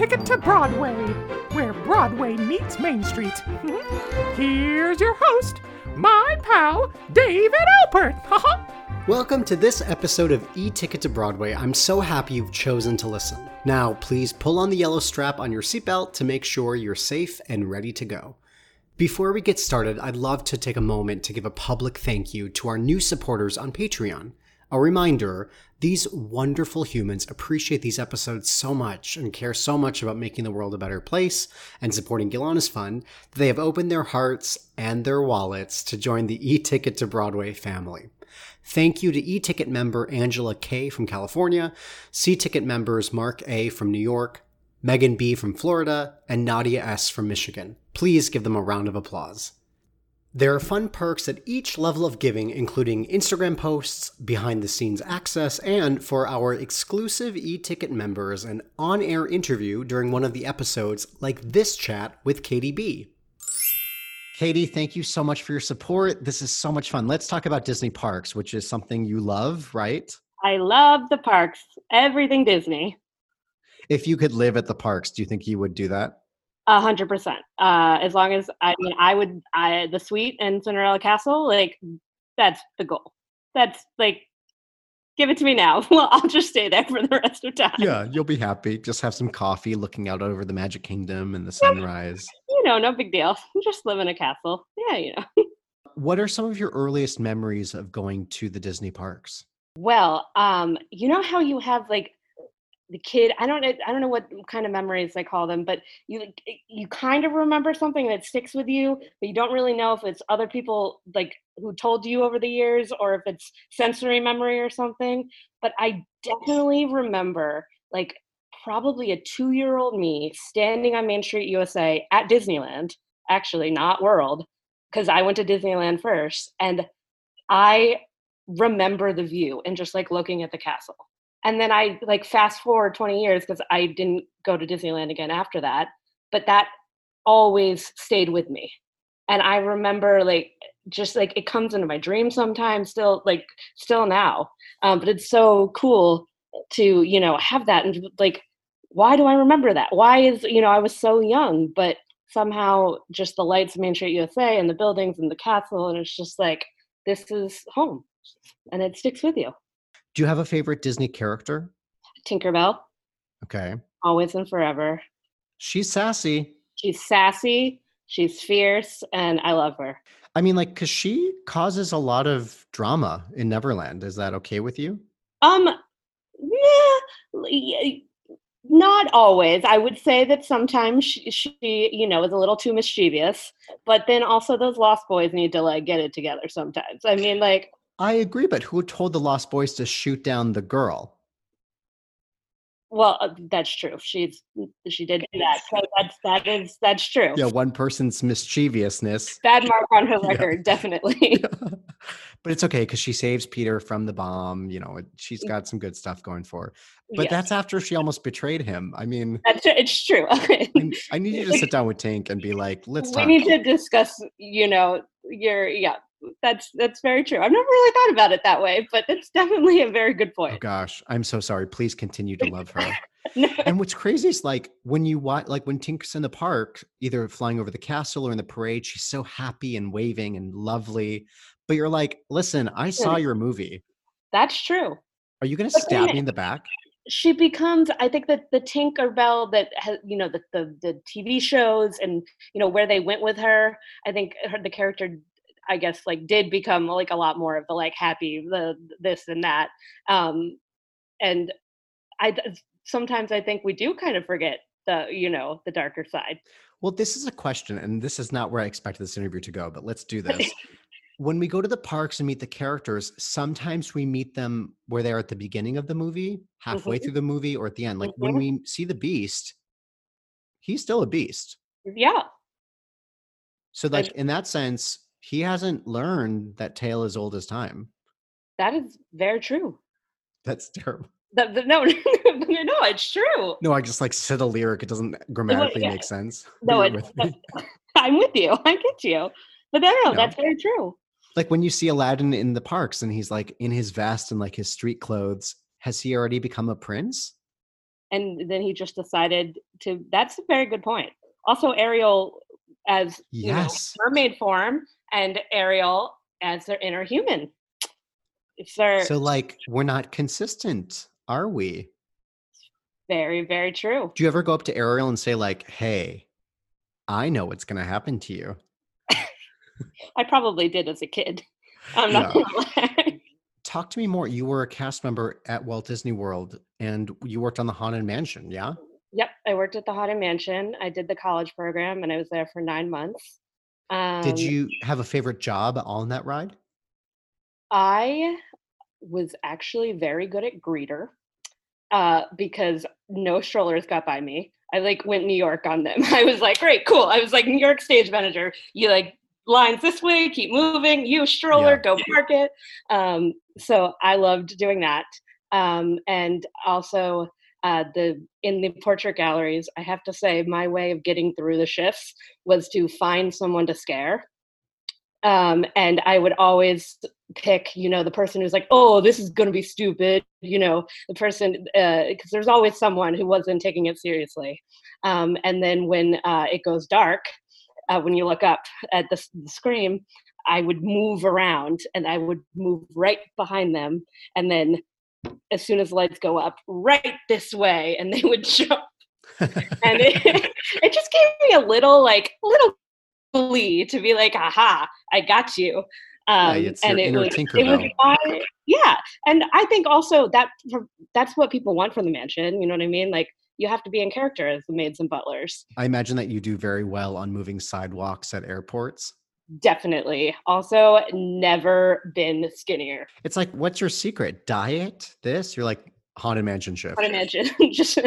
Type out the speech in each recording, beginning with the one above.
E-Ticket to Broadway, where Broadway meets Main Street. Here's your host, my pal, David Alpert. Welcome to this episode of E-Ticket to Broadway. I'm so happy you've chosen to listen. Now, please pull on the yellow strap on your seatbelt to make sure you're safe and ready to go. Before we get started, I'd love to take a moment to give a public thank you to our new supporters on Patreon. A reminder these wonderful humans appreciate these episodes so much and care so much about making the world a better place and supporting Gilanis Fund that they have opened their hearts and their wallets to join the e Ticket to Broadway family. Thank you to e Ticket member Angela K from California, C Ticket members Mark A from New York, Megan B from Florida, and Nadia S from Michigan. Please give them a round of applause. There are fun perks at each level of giving, including Instagram posts, behind the scenes access, and for our exclusive e ticket members, an on air interview during one of the episodes, like this chat with Katie B. Katie, thank you so much for your support. This is so much fun. Let's talk about Disney parks, which is something you love, right? I love the parks, everything Disney. If you could live at the parks, do you think you would do that? A hundred percent. Uh, as long as I mean, I would. I the suite in Cinderella Castle, like that's the goal. That's like, give it to me now. Well, I'll just stay there for the rest of time. Yeah, you'll be happy. Just have some coffee, looking out over the Magic Kingdom and the sunrise. You know, no big deal. Just live in a castle. Yeah, you know. what are some of your earliest memories of going to the Disney parks? Well, um, you know how you have like the kid i don't know i don't know what kind of memories they call them but you eh, you kind of remember something that sticks with you but you don't really know if it's other people like who told you over the years or if it's sensory memory or something but i definitely remember like probably a two year old me standing on main street usa at disneyland actually not world because i went to disneyland first and i remember the view and just like looking at the castle and then I like fast forward 20 years because I didn't go to Disneyland again after that. But that always stayed with me. And I remember like just like it comes into my dreams sometimes still like still now. Um, but it's so cool to, you know, have that and like why do I remember that? Why is, you know, I was so young, but somehow just the lights of Main Street USA and the buildings and the castle and it's just like this is home and it sticks with you. Do you have a favorite Disney character? Tinkerbell. Okay. Always and forever. She's sassy. She's sassy. She's fierce, and I love her. I mean, like, cause she causes a lot of drama in Neverland. Is that okay with you? Um, yeah, not always. I would say that sometimes she, she, you know, is a little too mischievous. But then also, those Lost Boys need to like get it together sometimes. I mean, like, I agree, but who told the Lost Boys to shoot down the girl? Well, uh, that's true. She's she did do that. So that's that is that's true. Yeah, one person's mischievousness. Bad mark on her Yeah. record, definitely. but it's okay because she saves Peter from the bomb. You know, she's got some good stuff going for her. But Yes. that's after she almost betrayed him. I mean, That's it's true. I, I need you to sit down with Tink and be like, let's we talk. need to discuss. You know, your yeah. That's that's very true. I've never really thought about it that way, but that's definitely a very good oh, point. Oh gosh, I'm so sorry. Please continue to love her. and what's crazy is like when you watch, like when Tink's in the park, either flying over the castle or in the parade, she's so happy and waving and lovely. But you're like, listen, I saw your movie. That's true. Are you going to stab me in the back? she becomes i think that the tinkerbell that has you know the, the the tv shows and you know where they went with her i think her the character i guess like did become like a lot more of the like happy the this and that um and I sometimes i think we do kind of forget the you know the darker side Well, this is a question, and this is not where I expected this interview to go, but let's do this. when we go to the parks and meet the characters, sometimes we meet them where they're at the beginning of the movie, halfway Mhm. through the movie, or at the end. Like when Mhm. we see the beast, he's still a beast. yeah So, like in that sense, he hasn't learned that tale as old as time. that is very true That's terrible. that, that- no no it's true No, I just like said a lyric. It doesn't uh, grammatically yeah. make sense. no it, with i'm with you i get you but no no No. that's very true like when you see Aladdin in the parks and he's like in his vest and like his street clothes, has he already become a prince? and then he just decided to that's a very good point also ariel as you know, Yes. mermaid form and ariel as their inner human it's their So, like, we're not consistent, are we? very very true Do you ever go up to Ariel and say, like, hey, I know what's going to happen to you? i probably did as a kid i'm not gonna. Talk to me more. You were a cast member at Walt Disney World and you worked on the Haunted Mansion, yeah? Yep i worked at the haunted mansion i did the college program and i was there for nine months um, Did you have a favorite job on that ride? I was actually very good at greeter uh, because no strollers got by me. I like went New York on them. I was like, great, cool. I was like New York stage manager. You like lines this way, keep moving. You stroller, Yeah. go park it. Um, so I loved doing that. Um, and also uh, the in the portrait galleries, I have to say my way of getting through the shifts was to find someone to scare um, and I would always pick, you know, the person who's like, "Oh, this is going to be stupid," you know, the person because there's always someone who wasn't taking it seriously. Um, and then when uh, it goes dark, uh, when you look up at the, the scream, I would move around and I would move right behind them, and then as soon as the lights go up, right this way, and they would jump. and it, it just gave me a little like little glee to be like, aha, I got you. Um, it's and it was, it was my- yeah, and I think also that that's what people want from the mansion. You know what I mean? Like you have to be in character as the maids and butlers. I imagine that you do very well on moving sidewalks at airports. Definitely. Also, never been skinnier. It's like, what's your secret? Diet? This? You're like haunted mansion shift. Imagine just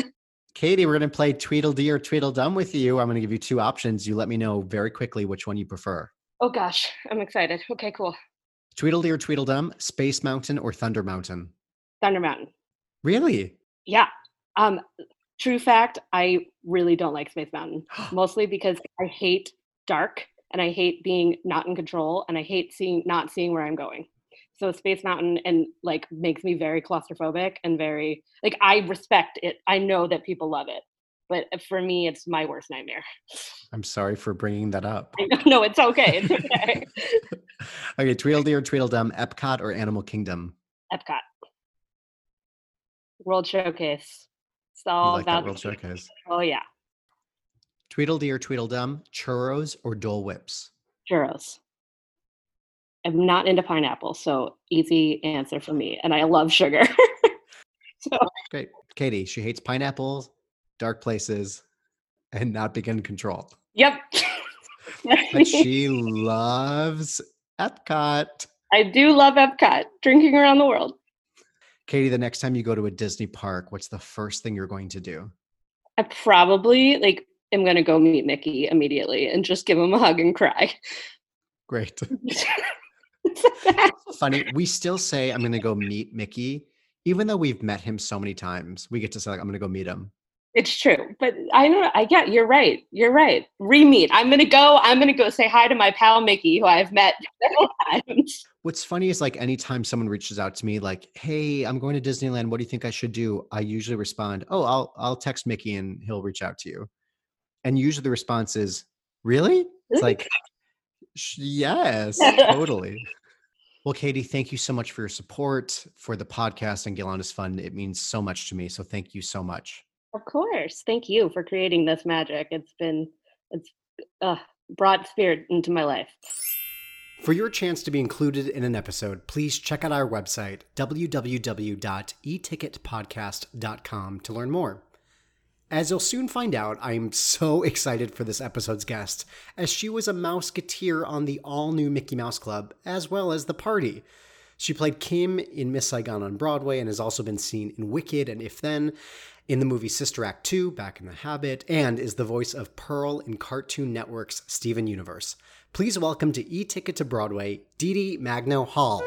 Katie, we're going to play Tweedledee or Tweedledum with you. I'm going to give you two options. You let me know very quickly which one you prefer. oh gosh, I'm excited. Okay, cool. Tweedledee or Tweedledum, Space Mountain or Thunder Mountain? Thunder Mountain. Really? Yeah. Um, true fact, I really don't like Space Mountain, mostly because I hate dark and I hate being not in control and I hate seeing not seeing where I'm going. So Space Mountain and like makes me very claustrophobic and very like I respect it. I know that people love it, but for me, it's my worst nightmare. I'm sorry for bringing that up. No, it's okay. It's okay. Okay, Tweedledee or Tweedledum, Epcot or Animal Kingdom? Epcot, World Showcase. It's all like about World Showcase. Oh yeah, Tweedledee or Tweedledum, Churros or Dole Whips? churros. I'm not into pineapple, so easy answer for me. And I love sugar. so Great. Katie, she hates pineapples, dark places, and not being in control. yep. But she loves Epcot. I do love Epcot, drinking around the world. Katie, the next time you go to a Disney park, what's the first thing you're going to do? I probably like am gonna go meet Mickey immediately and just give him a hug and cry. Great. Funny, we still say I'm going to go meet Mickey, even though we've met him so many times. We get to say like I'm going to go meet him. It's true, but I don't. I get you're right. You're right. Re-meet. I'm gonna go. I'm gonna go say hi to my pal Mickey, who I've met several times. What's funny is like anytime someone reaches out to me, like, "Hey, I'm going to Disneyland. What do you think I should do?" I usually respond, "Oh, I'll I'll text Mickey and he'll reach out to you." And usually the response is, "Really?" It's like, "Yes, totally." Well, Katie, thank you so much for your support for the podcast and Gilantis Fund. It means so much to me. So thank you so much. Of course. Thank you for creating this magic. It's been it's uh, brought spirit into my life. For your chance to be included in an episode, please check out our website, www.eticketpodcast.com, to learn more. As you'll soon find out, I am so excited for this episode's guest, as she was a Mouseketeer on the all new Mickey Mouse Club, as well as The Party. She played Kim in Miss Saigon on Broadway and has also been seen in Wicked and If Then, in the movie Sister Act 2, Back in the Habit, and is the voice of Pearl in Cartoon Network's Steven Universe. Please welcome to E Ticket to Broadway, Deedee Magno Hall.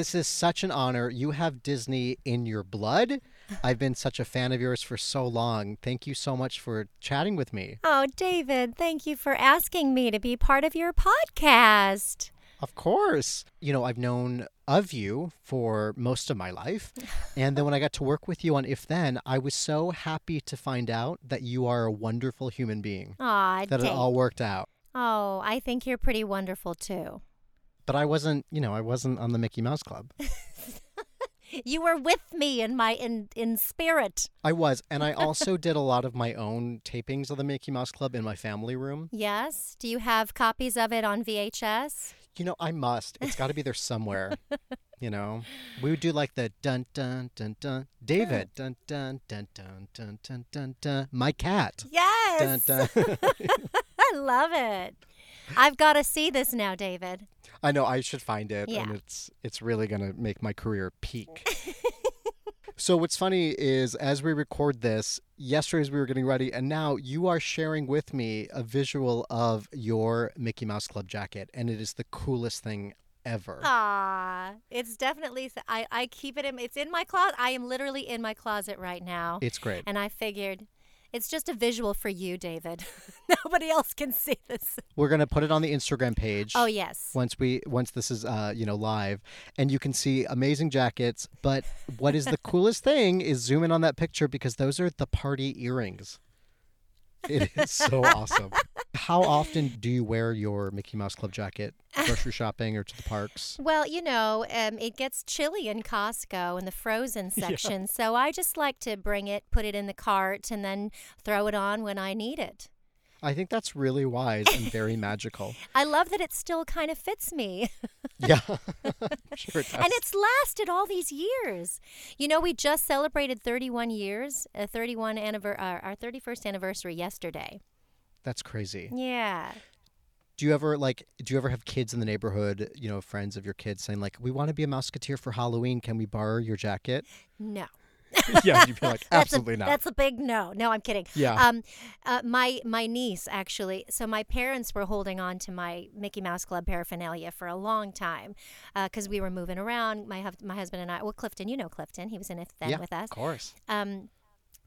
This is such an honor. You have Disney in your blood. I've been such a fan of yours for so long. Thank you so much for chatting with me. Oh, David, thank you for asking me to be part of your podcast. Of course. You know, I've known of you for most of my life. And then when I got to work with you on If Then, I was so happy to find out that you are a wonderful human being. Aw, that it all worked out. Oh, I think you're pretty wonderful too. But I wasn't, you know, I wasn't on the Mickey Mouse Club. you were with me in my in in spirit. I was, and I also did a lot of my own tapings of the Mickey Mouse Club in my family room. Yes. Do you have copies of it on VHS? You know, I must. It's got to be there somewhere. you know, we would do like the dun dun dun dun David dun dun dun dun dun dun dun, dun my cat. Yes. Dun, dun. I love it. I've got to see this now, David. I know I should find it, Yeah. and it's it's really gonna make my career peak. so what's funny is as we record this, yesterday as we were getting ready, and now you are sharing with me a visual of your Mickey Mouse Club jacket, and it is the coolest thing ever. Ah, it's definitely. I I keep it in. It's in my closet. I am literally in my closet right now. It's great. And I figured, it's just a visual for you, David. Nobody else can see this. We're gonna put it on the Instagram page. Oh, yes. Once we once this is uh you know live, and you can see amazing jackets. But what is the coolest thing is zoom in on that picture because those are the party earrings. It is so awesome. How often do you wear your Mickey Mouse Club jacket grocery shopping or to the parks? Well, you know, um, it gets chilly in Costco in the frozen Yeah. section, so I just like to bring it, put it in the cart, and then throw it on when I need it. I think that's really wise and very magical. I love that it still kind of fits me. Yeah, sure it does. And it's lasted all these years. You know, we just celebrated 31 years, a 31 anniver- uh, our 31st anniversary yesterday. That's crazy. Yeah. Do you ever like? Do you ever have kids in the neighborhood? You know, friends of your kids saying like, "We want to be a Mouseketeer for Halloween. Can we borrow your jacket?" No. yeah, you'd be like, That's a- "Absolutely not." That's a big no. No, I'm kidding. Yeah. Um, uh, my my niece actually. So my parents were holding on to my Mickey Mouse Club paraphernalia for a long time, because we were moving around. My my husband and I. Well, Clifton, you know Clifton. He was in it then yeah, with us. of course. Um,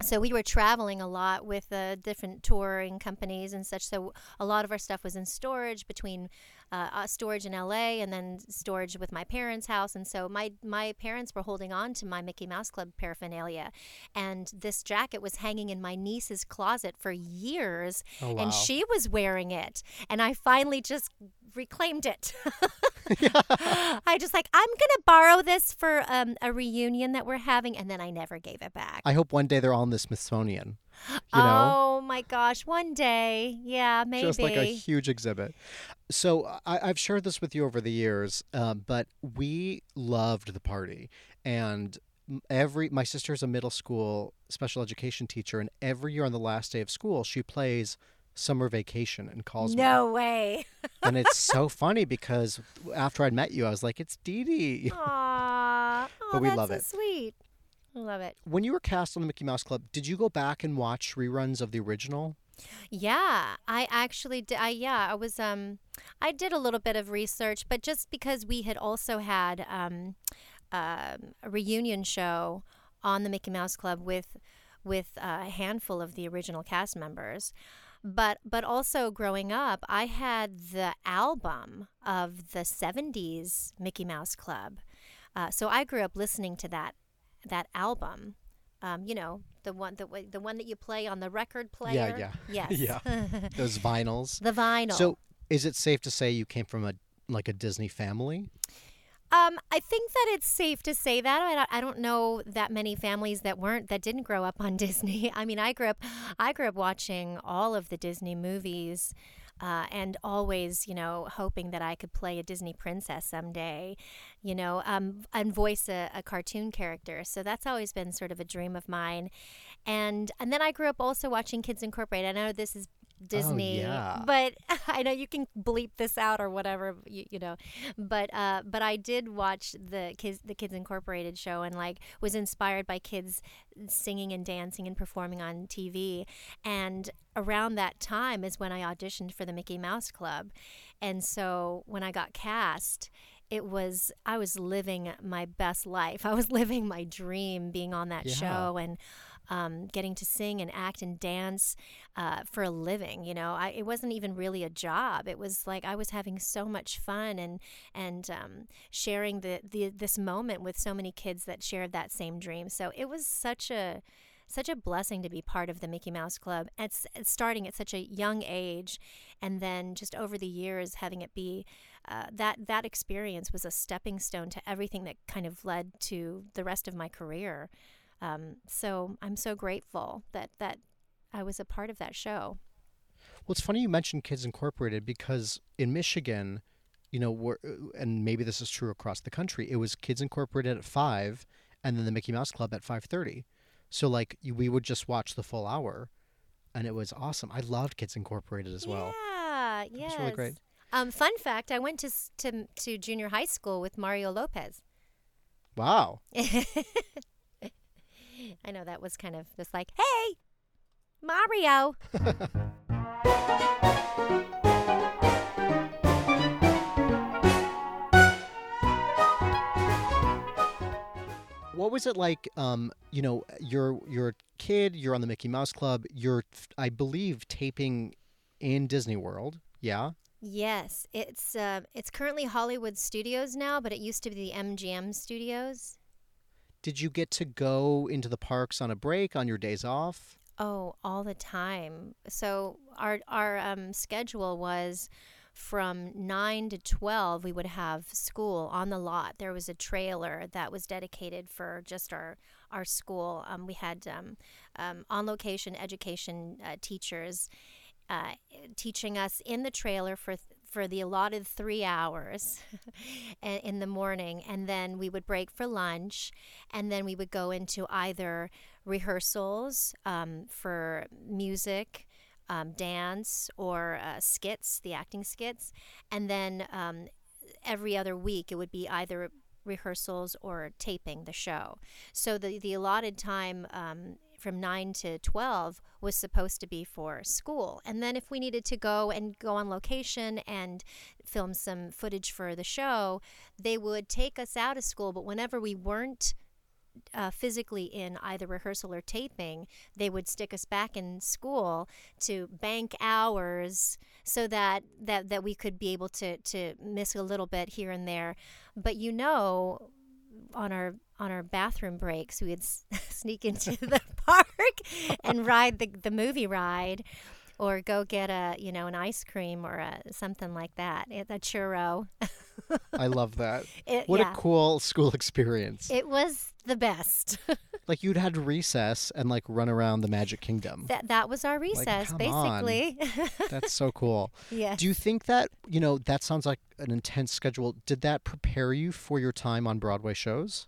so we were traveling a lot with uh, different touring companies and such. So a lot of our stuff was in storage between uh, uh, storage in LA and then storage with my parents' house. And so my my parents were holding on to my Mickey Mouse Club paraphernalia, and this jacket was hanging in my niece's closet for years, Oh, wow. and she was wearing it. And I finally just reclaimed it. I just like I'm gonna borrow this for um, a reunion that we're having, and then I never gave it back. I hope one day they're all in the Smithsonian. You know, Oh my gosh, one day. Yeah, maybe. just like a huge exhibit. So I, I've shared this with you over the years, um, but we loved the party, and every my sister's a middle school special education teacher, and every year on the last day of school, she plays summer vacation and calls me. No way. and it's so funny because after I'd met you, I was like, it's Deedee. Aww. But we that's love so it. Sweet. Love it. When you were cast on the Mickey Mouse Club, did you go back and watch reruns of the original? Yeah, I actually did. I yeah, I was um, I did a little bit of research, but just because we had also had um, um a reunion show on the Mickey Mouse Club with with a handful of the original cast members. But but also growing up, I had the album of the '70s Mickey Mouse Club, uh, so I grew up listening to that that album. Um, you know, the one the, the one that you play on the record player. Yeah, Yes. yeah. Those vinyls. The vinyl. So, is it safe to say you came from a like a Disney family? Um, I think that it's safe to say that. I don't, I don't know that many families that weren't that didn't grow up on Disney. I mean, I grew up, I grew up watching all of the Disney movies, uh, and always, you know, hoping that I could play a Disney princess someday, you know, um, and voice a, a cartoon character. So that's always been sort of a dream of mine. And and then I grew up also watching Kids Incorporated. I know this is Disney, yeah. but I know you can bleep this out or whatever, you, you know. But uh, but I did watch the kids the Kids Incorporated show and like was inspired by kids singing and dancing and performing on TV. And around that time is when I auditioned for the Mickey Mouse Club, and so when I got cast. It was I was living my best life. I was living my dream being on that Yeah. show and um, getting to sing and act and dance uh, for a living. You know, I, it wasn't even really a job. It was like I was having so much fun and and um, sharing the, the this moment with so many kids that shared that same dream. So it was such a such a blessing to be part of the Mickey Mouse Club. It's, it's starting at such a young age, and then just over the years having it be uh, that that experience was a stepping stone to everything that kind of led to the rest of my career. Um, so I'm so grateful that that I was a part of that show. Well, it's funny you mentioned Kids Incorporated because in Michigan, you know, we're, and maybe this is true across the country, it was Kids Incorporated at five, and then the Mickey Mouse Club at five thirty. So like we would just watch the full hour, and it was awesome. I loved Kids Incorporated as well. Yeah, yes. was really great. Um, fun fact: I went to to to junior high school with Mario Lopez. Wow. I know that was kind of just like, hey, Mario. What was it like? Um, you know, you're you're a kid. You're on the Mickey Mouse Club. You're, I believe, taping in Disney World. Yeah. Yes, it's uh, it's currently Hollywood Studios now, but it used to be the MGM Studios. Did you get to go into the parks on a break on your days off? Oh, all the time. So our our um, schedule was from nine to twelve. We would have school on the lot. There was a trailer that was dedicated for just our our school. Um, we had um, um, on location education uh, teachers uh, teaching us in the trailer for for the allotted three hours in the morning, and then we would break for lunch, and then we would go into either rehearsals um, for music. Um, dance or uh, skits, the acting skits, and then um, every other week it would be either rehearsals or taping the show. So the the allotted time um, from 9 to 12 was supposed to be for school. And then if we needed to go and go on location and film some footage for the show, they would take us out of school. But whenever we weren't uh, physically in either rehearsal or taping, they would stick us back in school to bank hours so that, that, that we could be able to, to miss a little bit here and there. But you know, on our on our bathroom breaks, we would s- sneak into the park and ride the, the movie ride, or go get a you know an ice cream or a, something like that, a churro. I love that. It- what yeah. a cool school experience. It was the best. like you'd had recess and like run around the Magic Kingdom. that that was our recess, on. basically. That's so cool. Yes. Do you think that, you know, that sounds like an intense schedule. Did that prepare you for your time on Broadway shows?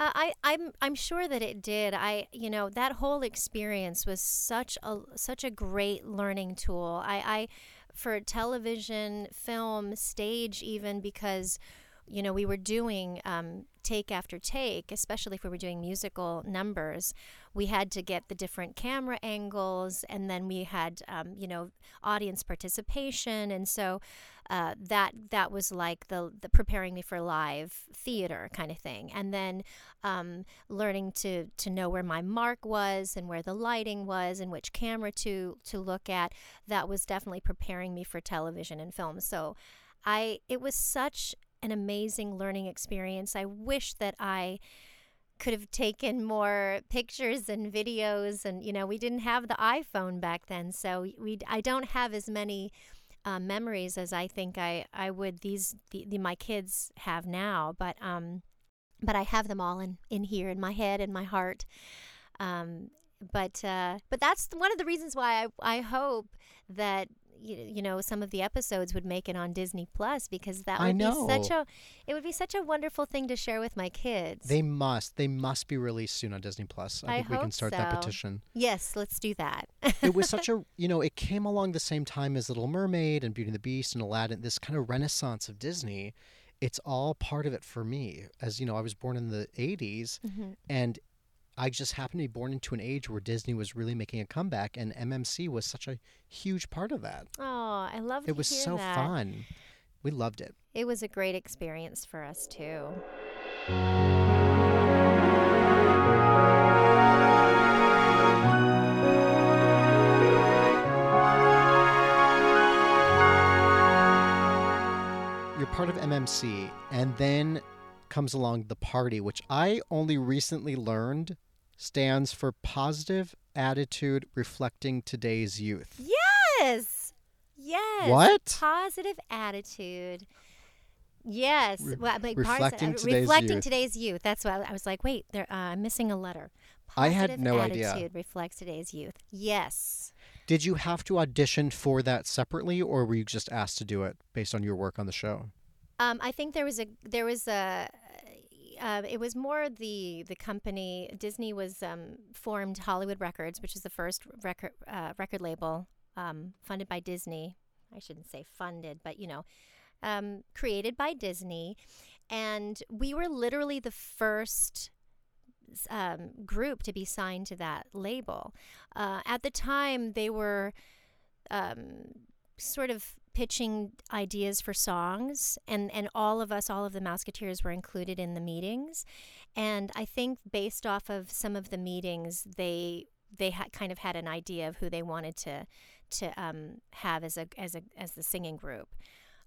Uh, I, I'm I'm sure that it did. I you know that whole experience was such a such a great learning tool. I, I for television, film, stage, even because you know we were doing um, take after take, especially if we were doing musical numbers. We had to get the different camera angles, and then we had um, you know audience participation, and so uh, that that was like the, the preparing me for live theater kind of thing, and then um, learning to to know where my mark was and where the lighting was and which camera to to look at. That was definitely preparing me for television and film. So, I it was such an amazing learning experience. I wish that I could have taken more pictures and videos and you know we didn't have the iphone back then so we i don't have as many uh, memories as I think I, I would these the, the, my kids have now. But um, but I have them all in, in here in my head and my heart. Um, but uh, but that's one of the reasons why I, I hope that you, know some of the episodes would make it on Disney Plus because that would be such a it would be such a wonderful thing to share with my kids. They must they must be released soon on Disney Plus. I, I think we can start so. that petition. Yes, let's do that. it was such a you know it came along the same time as Little Mermaid and Beauty and the Beast and Aladdin. This kind of renaissance of Disney. It's all part of it for me. As you know, I was born in the 80s, mm-hmm. and I just happened to be born into an age where Disney was really making a comeback, and MMC was such a huge part of that. Oh, I love it. It was so that. fun. We loved it. It was a great experience for us too. You're part of MMC, and then comes along the party, which I only recently learned stands for Positive Attitude Reflecting Today's Youth. Yes. Yes. What? Positive attitude. Yes. Re- well, like reflecting pos- today's reflecting youth. today's youth. That's why I was like, wait, there, uh, I'm missing a letter. I had Positive no attitude idea. reflects today's youth. Yes. Did you have to audition for that separately, or were you just asked to do it based on your work on the show? Um, I think there was a there was a uh, it was more the the company Disney was um, formed Hollywood Records, which is the first record uh, record label um, funded by Disney. I shouldn't say funded, but you know, um, created by Disney, and we were literally the first um, group to be signed to that label. Uh, at the time, they were um, sort of pitching ideas for songs and and all of us all of the Mouseketeers were included in the meetings. And I think based off of some of the meetings they they had kind of had an idea of who they wanted to to um, have as a as a as the singing group.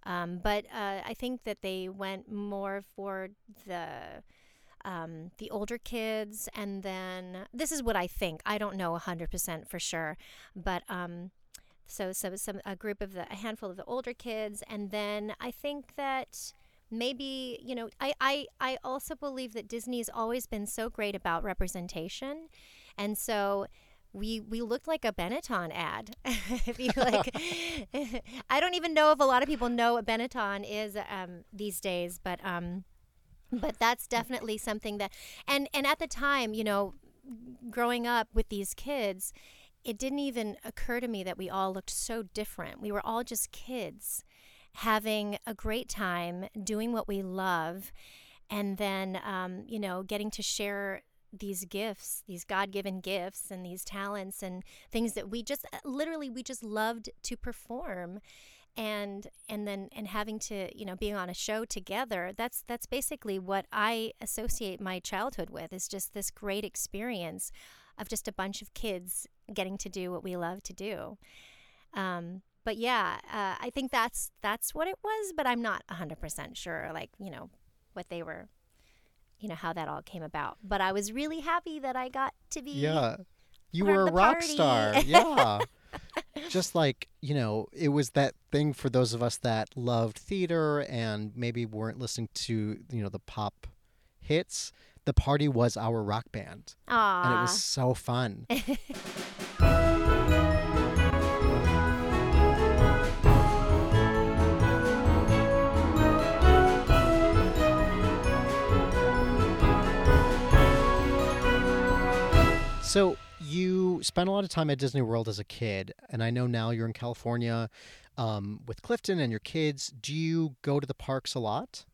Um, but uh, I think that they went more for the um, the older kids and then this is what I think. I don't know 100% for sure but um, so so some a group of the a handful of the older kids and then i think that maybe you know i i, I also believe that disney's always been so great about representation and so we we looked like a Benetton ad. if you like, I don't even know if a lot of people know what Benetton is um, these days, but um, but that's definitely something that and and at the time, you know, growing up with these kids, it didn't even occur to me that we all looked so different. We were all just kids having a great time doing what we love and then um, you know getting to share these gifts these god-given gifts and these talents and things that we just uh, literally we just loved to perform and and then and having to you know being on a show together that's that's basically what i associate my childhood with is just this great experience of just a bunch of kids getting to do what we love to do um, but yeah uh, i think that's that's what it was but i'm not 100% sure like you know what they were you know how that all came about but i was really happy that i got to be Yeah. You were a rock party. star. Yeah. Just like, you know, it was that thing for those of us that loved theater and maybe weren't listening to, you know, the pop hits. The party was our rock band. And it was so fun. So you spent a lot of time at Disney World as a kid, and I know now you're in California um, with Clifton and your kids. Do you go to the parks a lot?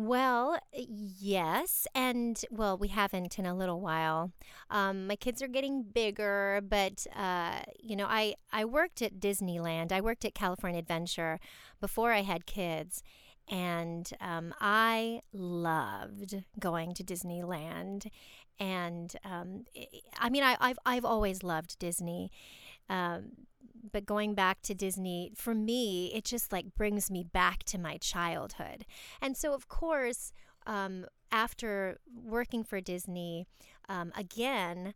Well, yes, and well, we haven't in a little while. Um, my kids are getting bigger, but uh, you know, I I worked at Disneyland. I worked at California Adventure before I had kids, and um, I loved going to Disneyland. And um, I mean, I, I've I've always loved Disney. But going back to Disney, for me, it just like brings me back to my childhood. And so, of course, um, after working for Disney um, again,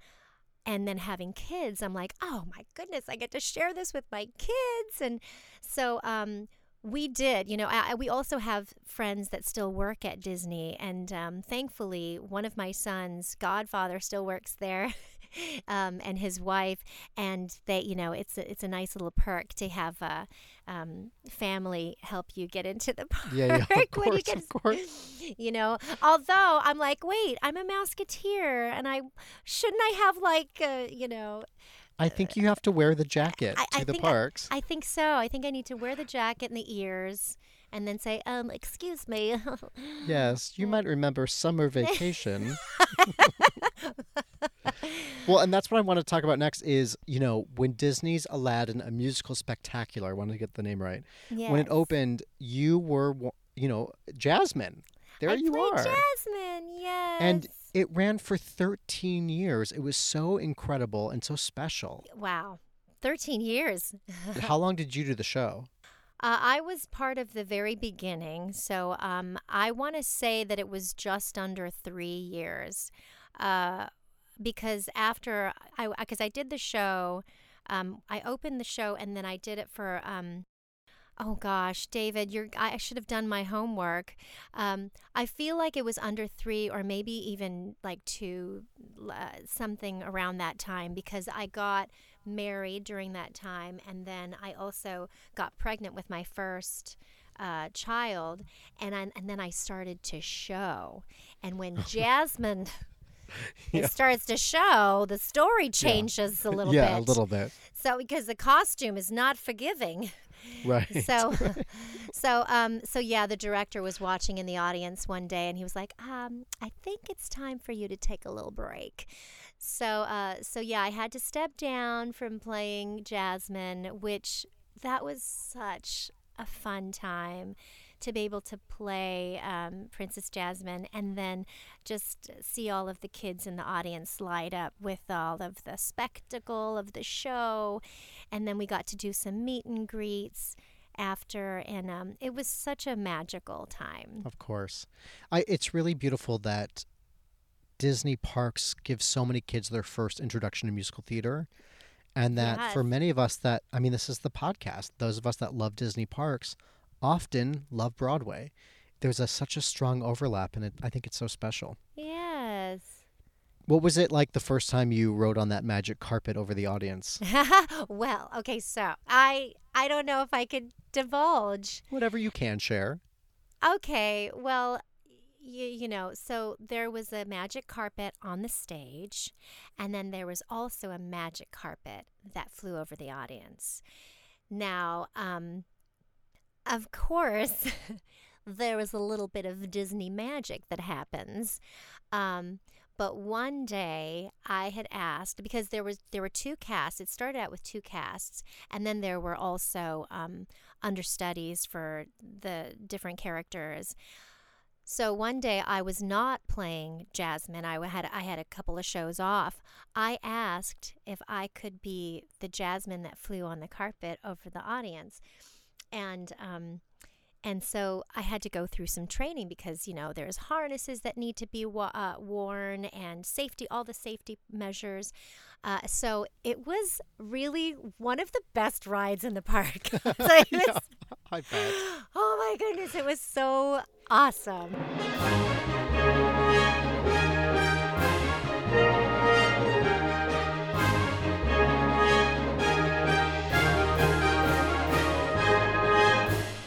and then having kids, I'm like, oh my goodness, I get to share this with my kids. And so, um, we did. You know, I, we also have friends that still work at Disney. And um, thankfully, one of my sons, Godfather, still works there. um, and his wife, and they, you know, it's a, it's a nice little perk to have a um, family help you get into the park. Yeah, yeah, of when you get, of course. You know, although I'm like, wait, I'm a Mouseketeer, and I shouldn't I have like, uh, you know, I think you have to wear the jacket I, to I the parks. I, I think so. I think I need to wear the jacket and the ears, and then say, um, excuse me. yes, you might remember summer vacation. Well, and that's what I want to talk about next is, you know, when Disney's Aladdin, a musical spectacular, I wanted to get the name right. When it opened, you were, you know, Jasmine. There I you are. Jasmine. Yes. And it ran for 13 years. It was so incredible and so special. wow, thirteen years. How long did you do the show? Uh, I was part of the very beginning, so um, I want to say that it was just under three years, uh, because after I because I did the show, um, I opened the show and then I did it for. Um, Oh gosh, David, you're I should have done my homework. Um, I feel like it was under three or maybe even like two, uh, something around that time because I got married during that time and then I also got pregnant with my first uh, child and I, and then I started to show. And when Jasmine Yeah. it starts to show, the story changes a little yeah, bit. Yeah, a little bit. So because the costume is not forgiving. Right. So so um so yeah, the director was watching in the audience one day and he was like, "Um, I think it's time for you to take a little break." So uh so yeah, I had to step down from playing Jasmine, which that was such a fun time to be able to play um, Princess Jasmine and then just see all of the kids in the audience light up with all of the spectacle of the show. And then we got to do some meet and greets after, and um, it was such a magical time. Of course. I it's really beautiful that Disney parks give so many kids their first introduction to musical theater. And that for many of us that I mean this is the podcast, those of us that love Disney parks often love Broadway. There's a, such a strong overlap and it, I think it's so special. Yes. What was it like the first time you rode on that magic carpet over the audience? well, okay, so I I don't know if I could divulge. Whatever you can share. Okay, well, you, you know, so there was a magic carpet on the stage, and then there was also a magic carpet that flew over the audience. Now, um, of course, there was a little bit of Disney magic that happens. Um, but one day I had asked because there was there were two casts. It started out with two casts, and then there were also um, understudies for the different characters. So one day I was not playing Jasmine. I had I had a couple of shows off. I asked if I could be the Jasmine that flew on the carpet over the audience, and um, and so I had to go through some training because you know there's harnesses that need to be wa- uh, worn and safety, all the safety measures. Uh, so it was really one of the best rides in the park. So was- I bet. oh my goodness, it was so awesome.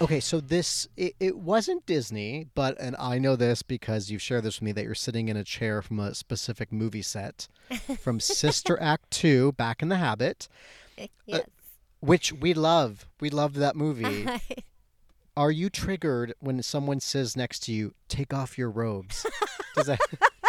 Okay, so this it, it wasn't Disney, but and I know this because you've shared this with me that you're sitting in a chair from a specific movie set from Sister Act 2 Back in the Habit, eh, uh, yes. which we love. We loved that movie. Are you triggered when someone says next to you, "Take off your robes"? Does that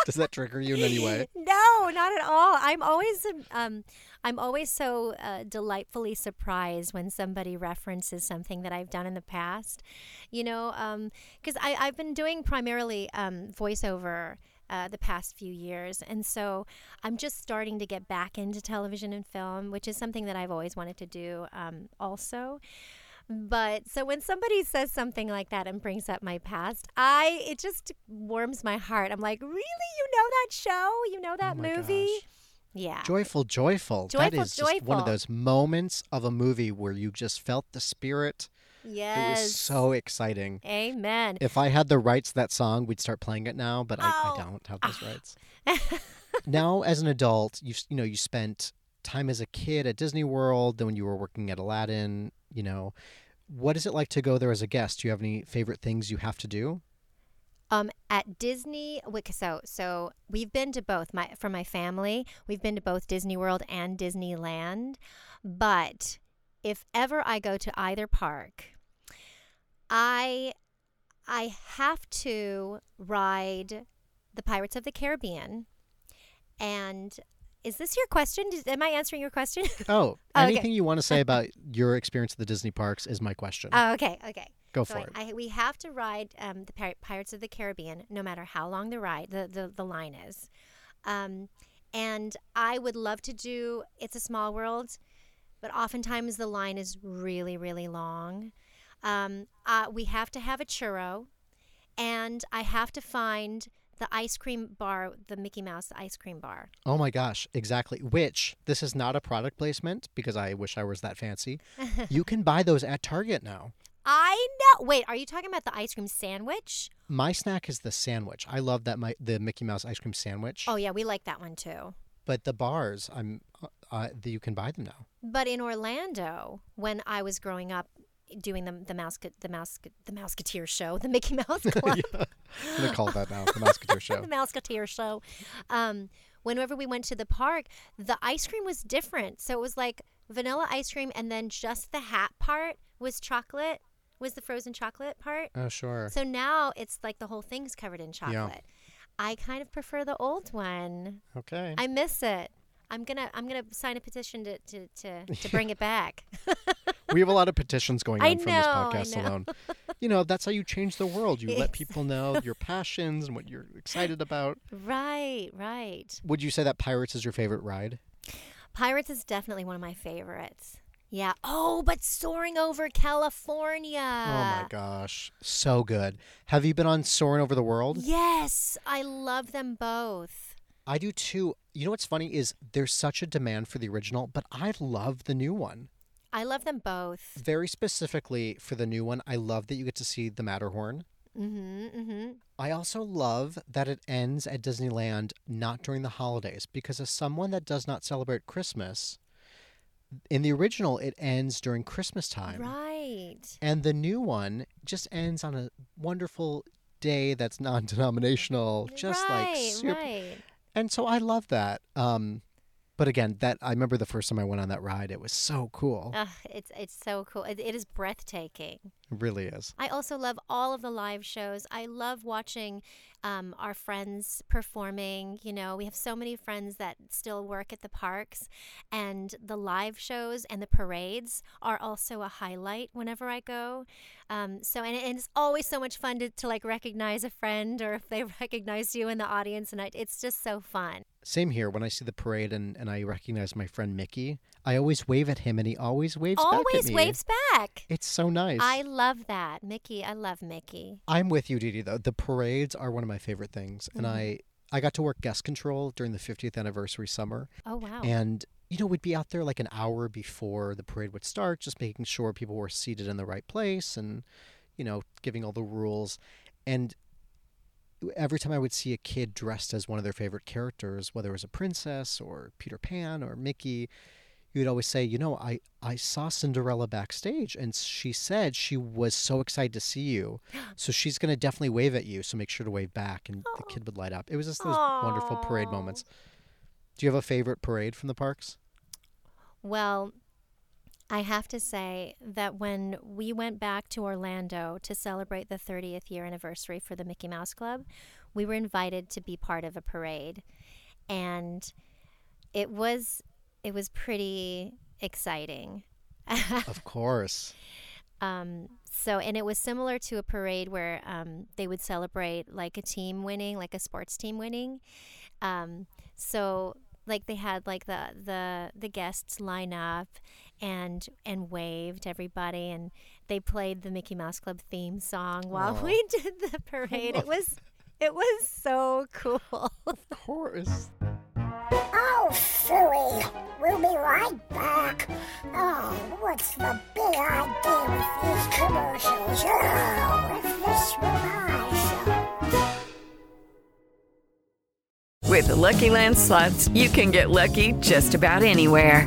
does that trigger you in any way? No, not at all. I'm always um, I'm always so uh, delightfully surprised when somebody references something that I've done in the past. You know, um, because I I've been doing primarily um, voiceover. Uh, the past few years. And so I'm just starting to get back into television and film, which is something that I've always wanted to do um, also. But so when somebody says something like that and brings up my past, I it just warms my heart. I'm like, really? You know that show? You know that Oh movie? gosh. Yeah. Joyful, joyful. that Joyful, is just one of those moments of a movie where you just felt the spirit. It Yes. was so exciting. Amen. If I had the rights to that song, we'd start playing it now, but I, I Oh. don't have ah. those rights. now, as an adult, you you know you spent time as a kid at Disney World, then when you were working at Aladdin. You know, what is it like to go there as a guest? Do you have any favorite things you have to do? Um, at Disney, so so we've been to both. My for my family, we've been to both Disney World and Disneyland. But if ever I go to either park, I I have to ride the Pirates of the Caribbean. And is this your question? Did- Am I answering your question? Oh, Oh, okay. anything you want to say about your experience at the Disney parks is my question. Oh, okay, okay. Go So for I- it. I, we have to ride um, the Pir- Pirates of the Caribbean, no matter how long the ride, the, the, the line is. Um, and I would love to do It's a Small World, but oftentimes the line is really, really long. Um, uh, we have to have a churro, and I have to find the ice cream bar, the Mickey Mouse ice cream bar. Oh my gosh, exactly. Which this is not a product placement because I wish I was that fancy. you can buy those at Target now. I know. Wait, are you talking about the ice cream sandwich? My snack is the sandwich. I love that my the Mickey Mouse ice cream sandwich. Oh yeah, we like that one too. But the bars, I'm uh, uh, the, you can buy them now. But in Orlando, when I was growing up doing the the mouse the mouse the Mouseketeer show, the Mickey Mouse Club, I'm gonna call that now the Musketeer Show. the Mouseketeer show. Um, whenever we went to the park, the ice cream was different. So it was like vanilla ice cream, and then just the hat part was chocolate. Was the frozen chocolate part? Oh sure. So now it's like the whole thing's covered in chocolate. I kind of prefer the old one. Okay. I miss it. I'm gonna I'm gonna sign a petition to to, to, to bring it back. we have a lot of petitions going on from this podcast alone. You know, that's how you change the world. You let people know your passions and what you're excited about. right, right. Would you say that Pirates is your favorite ride? Pirates is definitely one of my favorites. Yeah. Oh, but soaring over California. oh my gosh, so good. Have you been on Soaring Over the World? Yes, I love them both. I do too. You know what's funny is there's such a demand for the original, but I love the new one. I love them both. Very specifically for the new one, I love that you get to see the Matterhorn. Mm-hmm, mm-hmm. I also love that it ends at Disneyland not during the holidays because as someone that does not celebrate Christmas, in the original it ends during Christmas time. Right. And the new one just ends on a wonderful day that's non-denominational, just like Right, super. right. And so I love that. Um, but again, that I remember the first time I went on that ride, it was so cool. Ugh, it's it's so cool. It, it is breathtaking. It really is. I also love all of the live shows. I love watching um, our friends performing. You know, we have so many friends that still work at the parks, and the live shows and the parades are also a highlight whenever I go. Um, so, and, and it's always so much fun to, to like recognize a friend or if they recognize you in the audience, and I, it's just so fun. Same here. When I see the parade and, and I recognize my friend Mickey, I always wave at him and he always waves back always waves back. It's so nice. I love that. Mickey, I love Mickey. I'm with you, Deedee. Though the parades are one of my favorite things, and Mhm. I I got to work guest control during the 50th anniversary summer. Oh, wow. And you know, we'd be out there like an hour before the parade would start, just making sure people were seated in the right place, and you know, giving all the rules. And every time I would see a kid dressed as one of their favorite characters, whether it was a princess or Peter Pan or Mickey, would always say, you know, I I saw Cinderella backstage, and she said she was so excited to see you, so she's gonna definitely wave at you. So make sure to wave back, and the kid would light up. It was just those wonderful parade moments. Do you have a favorite parade from the parks? Well, I have to say that when we went back to Orlando to celebrate the 30th year anniversary for the Mickey Mouse Club, we were invited to be part of a parade. And it was it was pretty exciting. of course. Um, so, and it was similar to a parade where um, they would celebrate like a team winning, like a sports team winning. Um, so, like they had like the the the guests line up and and waved everybody, and they played the Mickey Mouse Club theme song while we did the parade. It was it was so cool. Of course. Oh, we'll be right back. Oh, what's the big idea with these commercials? Oh, if this were my show. With the Lucky Land slots, you can get lucky just about anywhere.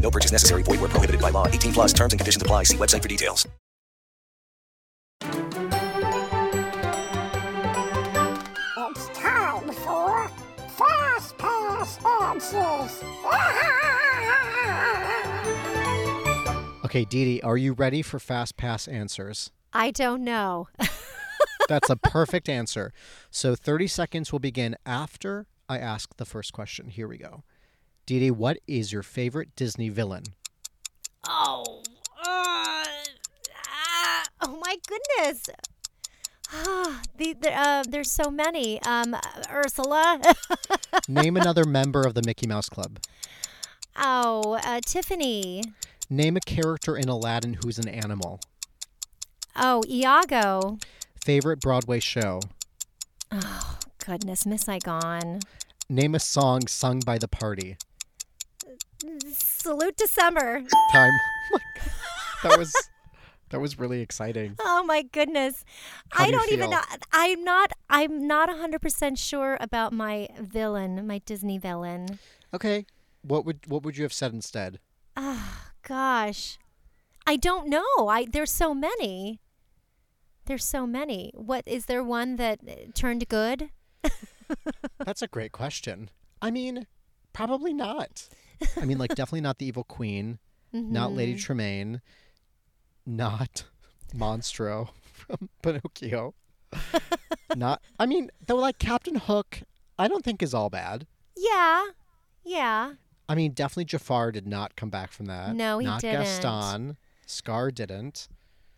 No purchase necessary. Void where prohibited by law. 18 plus terms and conditions apply. See website for details. It's time for Fast Pass Answers. Okay, Deedee, are you ready for fast pass answers? I don't know. That's a perfect answer. So 30 seconds will begin after I ask the first question. Here we go. Dee what is your favorite Disney villain? Oh, uh, ah, oh my goodness. Ah, the, the, uh, there's so many. Um, Ursula. Name another member of the Mickey Mouse Club. oh, uh, Tiffany. Name a character in Aladdin who's an animal. Oh, Iago. Favorite Broadway show. Oh, goodness, Miss Saigon. Name a song sung by the party. Salute to summer. Time. that was that was really exciting. Oh my goodness. How I do don't even know. I'm not I'm not 100% sure about my villain, my Disney villain. Okay. What would what would you have said instead? Oh gosh. I don't know. I there's so many. There's so many. What is there one that uh, turned good? That's a great question. I mean, probably not. I mean, like definitely not the evil queen, not Lady Mhm. Tremaine, not Monstro from Pinocchio. not I mean, though like Captain Hook, I don't think is all bad. Yeah. Yeah. I mean, definitely Jafar did not come back from that. No, he not didn't. Gaston. Scar didn't.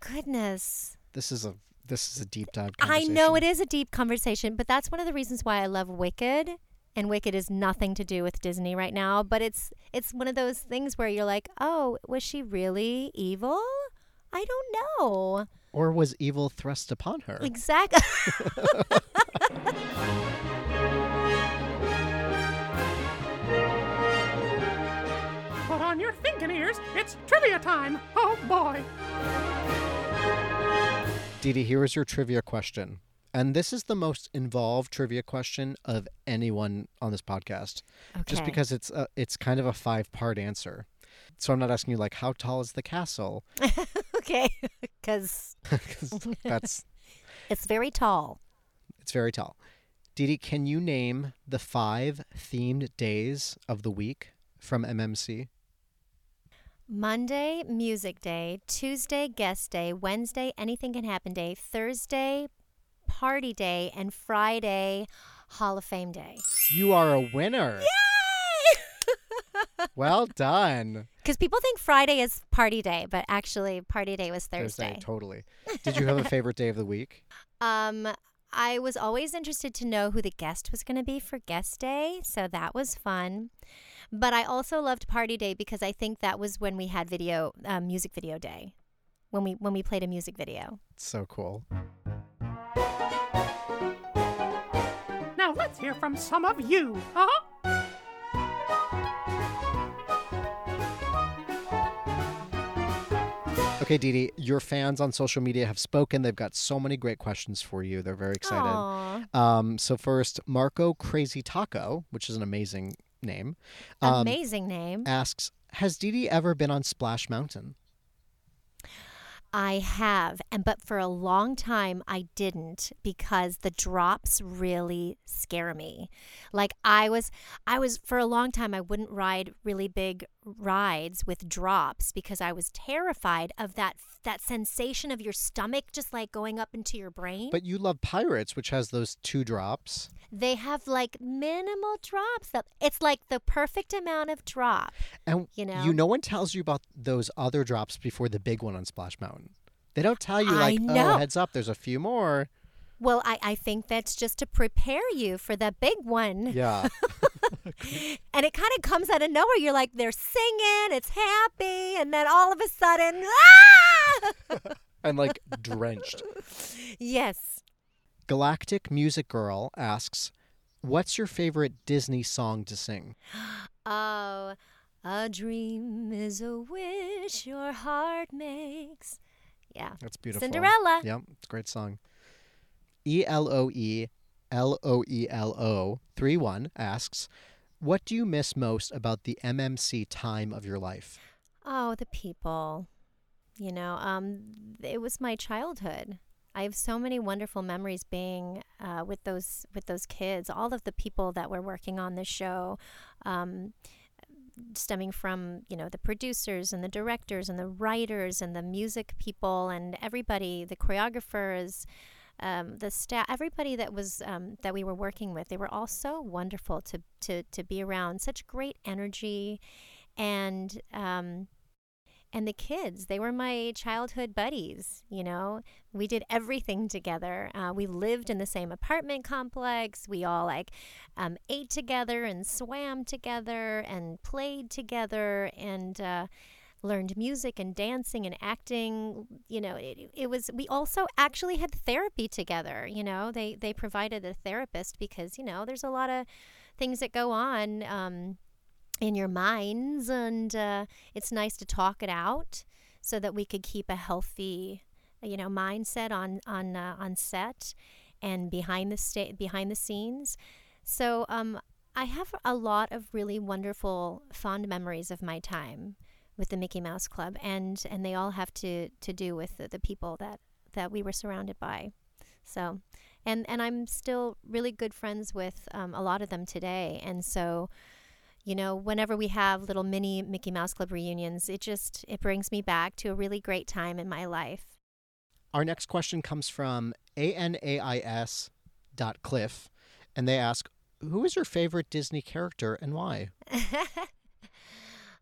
Goodness. This is a this is a deep dive I know it is a deep conversation, but that's one of the reasons why I love Wicked. And Wicked is nothing to do with Disney right now, but it's it's one of those things where you're like, "Oh, was she really evil?" I don't know. Or was evil thrust upon her? Exactly. Put on your thinking ears. It's trivia time. Oh boy. Deedee, here is your trivia question. And this is the most involved trivia question of anyone on this podcast. Just because it's a, it's kind of a five-part answer. So I'm not asking you like how tall is the castle? okay, because that's it's very tall. it's very tall. Dee, can you name the five themed days of the week from MMC? Monday, music day. Tuesday, guest day. Wednesday, anything can happen day. Thursday, Party Day and Friday Hall of Fame Day. You are a winner. Yay! well done. Because people think Friday is Party Day, but actually Party Day was Thursday. Thursday, totally. Did you have a favorite day of the week? Um, I was always interested to know who the guest was going to be for guest day, so that was fun. But I also loved Party Day because I think that was when we had video, um, music video day, when we when we played a music video. So cool. Let's hear from some of you, huh? Okay, Deedee, your fans on social media have spoken. They've got so many great questions for you. They're very excited. Um, so first, Marco Crazy Taco, which is an amazing name, um, Amazing name. asks, "Has Deedee ever been on Splash Mountain?" I have, and but for a long time I didn't because the drops really scare me. Like I was I was for a long time I wouldn't ride really big rides with drops because I was terrified of that that sensation of your stomach just like going up into your brain. But you love Pirates, which has those two drops. they have like minimal drops it's like the perfect amount of drop. And You know? you no one tells you about those other drops before the big one on Splash Mountain. They don't tell you like, oh, heads up, there's a few more. Well, I, I think that's just to prepare you for the big one. Yeah. and it kind of comes out of nowhere. You're like, they're singing, it's happy, and then all of a sudden, ah! and like drenched. yes. Galactic Music Girl asks, "What's your favorite Disney song to sing?" Oh, a dream is a wish your heart makes. Yeah. That's beautiful. Cinderella. Yep, it's a great song. E L O E L O E L O three one asks, "What do you miss most about the MMC time of your life?" Oh, the people. You know, um, it was my childhood. I have so many wonderful memories being uh, with those with those kids. All of the people that were working on the show, um, stemming from you know the producers and the directors and the writers and the music people and everybody, the choreographers, um, the staff, everybody that was um, that we were working with. They were all so wonderful to to to be around. Such great energy, and um, and the kids they were my childhood buddies you know? We did everything together. Uh, we lived in the same apartment complex. We all like um, ate together and swam together and played together and uh, learned music and dancing and acting. You know it, it was we also actually had therapy together you know? They they provided a therapist because you know there's a lot of things that go on um, in your minds and uh, it's nice to talk it out so that we could keep a healthy you know mindset on on uh, on set and behind the sta- behind the scenes. So um, I have a lot of really wonderful fond memories of my time with the Mickey Mouse Club and and they all have to to do with the, the people that that we were surrounded by. So and and I'm still really good friends with um, a lot of them today and so you know whenever we have little mini mickey mouse club reunions it just it brings me back to a really great time in my life Our next question comes from ANAIS dot Cliff, and they ask, "Who is your favorite Disney character and why?"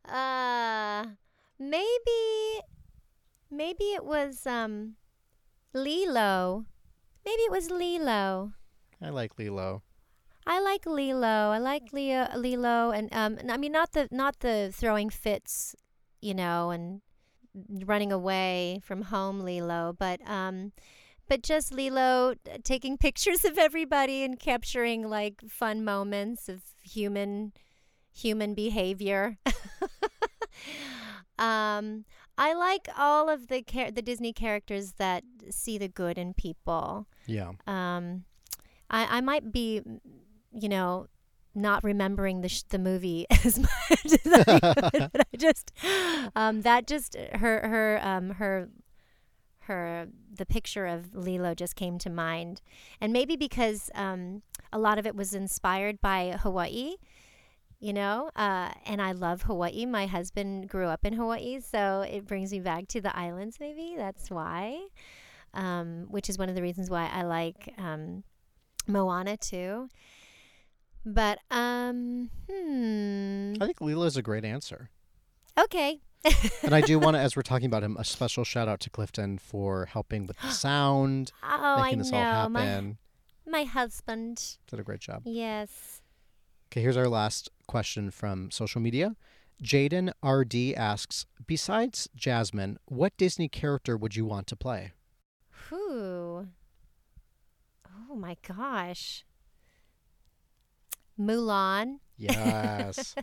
uh maybe maybe it was um lilo maybe it was lilo I like Lilo. I like Lilo. I like Leo, Lilo, and um, I mean not the not the throwing fits, you know, and running away from home, Lilo, but um, but just Lilo uh, taking pictures of everybody and capturing like fun moments of human human behavior. um, I like all of the char- the Disney characters that see the good in people. Yeah. Um, I, I might be, you know, not remembering the sh- the movie as much as I could, but I just um, that just her her um, her her the picture of Lilo just came to mind, and maybe because um, a lot of it was inspired by Hawaii. You know, uh, and I love Hawaii. My husband grew up in Hawaii, so it brings me back to the islands. Maybe that's why. um, which is one of the reasons why I like um, Moana too. But um, hmm. I think Lilo's a great answer. Okay. and I do want to, as we're talking about him, a special shout out to Clifton for helping with the sound, Oh, making I this know. all happen. My husband. Did a great job. Yes. Okay, here's our last question from social media. Jaden RD asks, besides Jasmine, what Disney character would you want to play? Who? Oh my gosh. Mulan. Yes.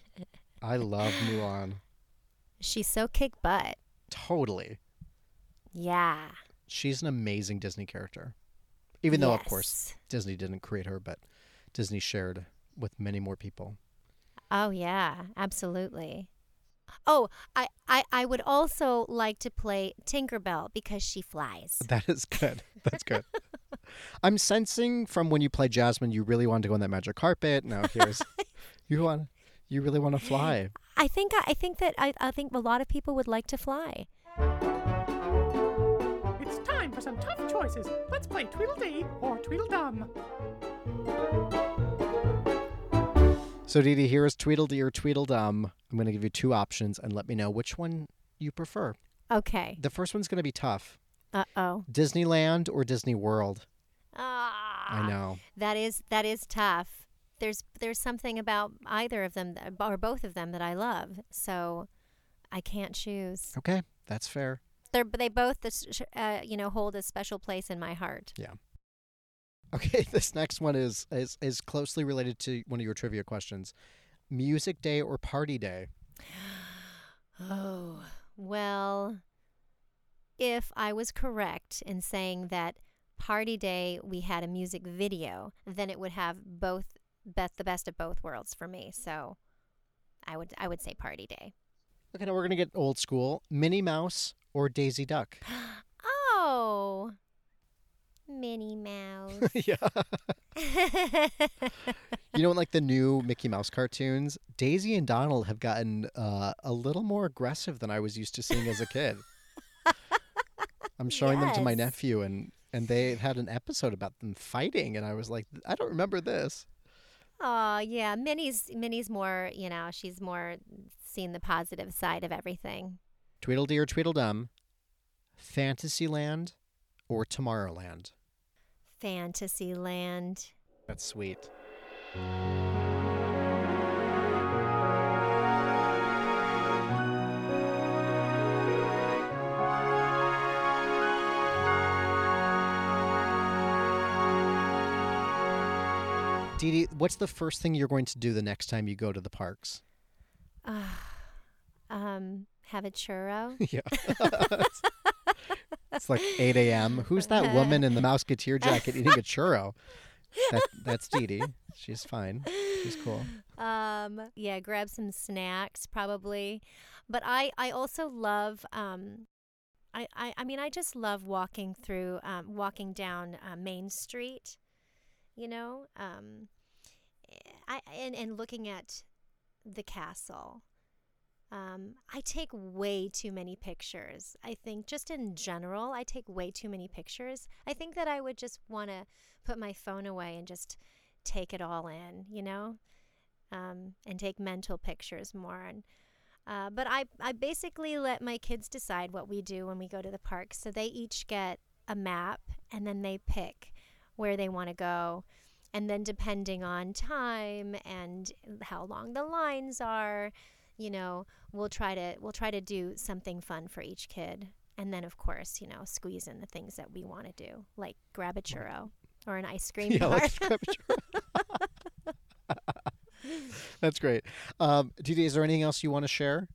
I love Mulan. She's so kick butt. Totally. Yeah. She's an amazing Disney character. Even though, of course, Disney didn't create her, but Disney shared with many more people. Oh yeah, absolutely. Oh, I, I, I would also like to play Tinkerbell because she flies. That is good. That's good. I'm sensing from when you play Jasmine, you really wanted to go on that magic carpet. Now here's you want you really want to fly. I think I think that I, I think a lot of people would like to fly. It's time for some tough choices. Let's play Tweedledee or Tweedledum. So Deedee, here is Tweedledee or Tweedledum. I'm going to give you two options and let me know which one you prefer. Okay. The first one's going to be tough. Uh oh. Disneyland or Disney World? Ah. I know. That is that is tough. There's there's something about either of them or both of them that I love. So I can't choose. Okay, that's fair. They're they both uh, you know hold a special place in my heart. Yeah. Okay, this next one is is is closely related to one of your trivia questions. Music day or party day? Oh, well, if I was correct in saying that Party Day we had a music video, then it would have both bet the best of both worlds for me. So I would I would say Party Day. Okay, now we're going to get old school. Minnie Mouse or Daisy Duck? Minnie Mouse. yeah. You know, in like the new Mickey Mouse cartoons, Daisy and Donald have gotten uh, a little more aggressive than I was used to seeing as a kid. I'm showing them to my nephew, and and they had an episode about them fighting, and I was like, I don't remember this. Oh, yeah, Minnie's Minnie's more, you know, she's more seen the positive side of everything. Tweedledee or Tweedledum, Fantasyland or Tomorrowland? Fantasyland. That's sweet. Deedee, what's the first thing you're going to do the next time you go to the parks? um, have a churro. yeah. it's, like 8 a.m. Who's that woman in the Mouseketeer jacket eating a churro? That, that's Deedee. She's fine. She's cool. Um, yeah, grab some snacks probably. But I, I also love, um, I, I, I mean, I just love walking through, um, walking down uh, Main Street, you know, um, I, and, and looking at the castle. Um, I take way too many pictures. I think just in general, I take way too many pictures. I think that I would just want to put my phone away and just take it all in, you know, um, and take mental pictures more. And uh, but I I basically let my kids decide what we do when we go to the park. So they each get a map, and then they pick where they want to go. And then depending on time and how long the lines are, you know, we'll try to we'll try to do something fun for each kid. And then of course, you know, squeeze in the things that we want to do, like grab a churro or an ice cream Yeah, bar. like grab a churro. That's great. Um, Dee, is there anything else you want to share?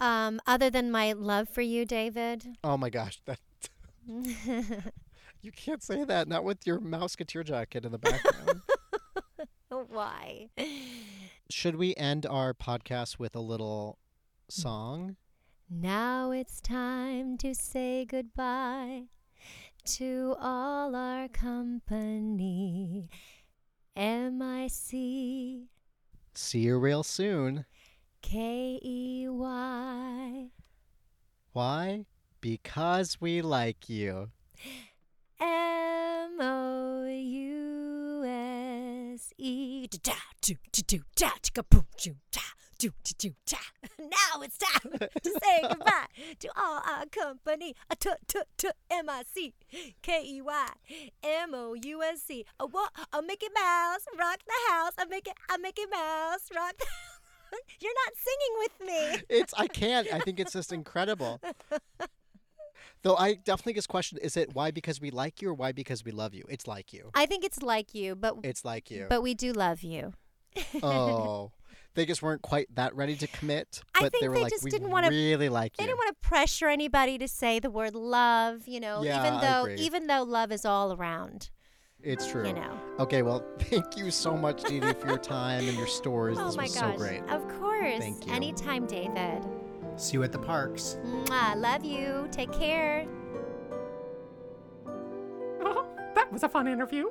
um, other than my love for you, David. Oh my gosh, that you can't say that. Not with your Mouseketeer jacket in the background. Why? Should we end our podcast with a little song? Now it's time to say goodbye to all our company. M-I-C See you real soon. K-E-Y. Why? Because we like you. M O U S E. Da do do do da chicka boom choo do do do cha. Now it's time to say goodbye to all our company. A t t t M I C K E Y M O U S C. A what? A Mickey Mouse rock the house. A Mickey a Mickey Mouse rock. The You're not singing with me. It's I can't. I think it's just incredible. Though I definitely get questioned: Is it why because we like you or why because we love you? It's like you. I think it's like you, but It's like you. but we do love you. oh, they just weren't quite that ready to commit. I But think they were they like, just we didn't wanna- really like you. They you. didn't want to pressure anybody to say the word love, you know, Yeah, even I though even though love is all around. It's true. You know. Okay, well, thank you so much, Dee, for your time and your stories. oh this my was gosh. so great. Of course. Thank you. Anytime, David. See you at the parks. Mwah, love you. Take care. Oh, that was a fun interview.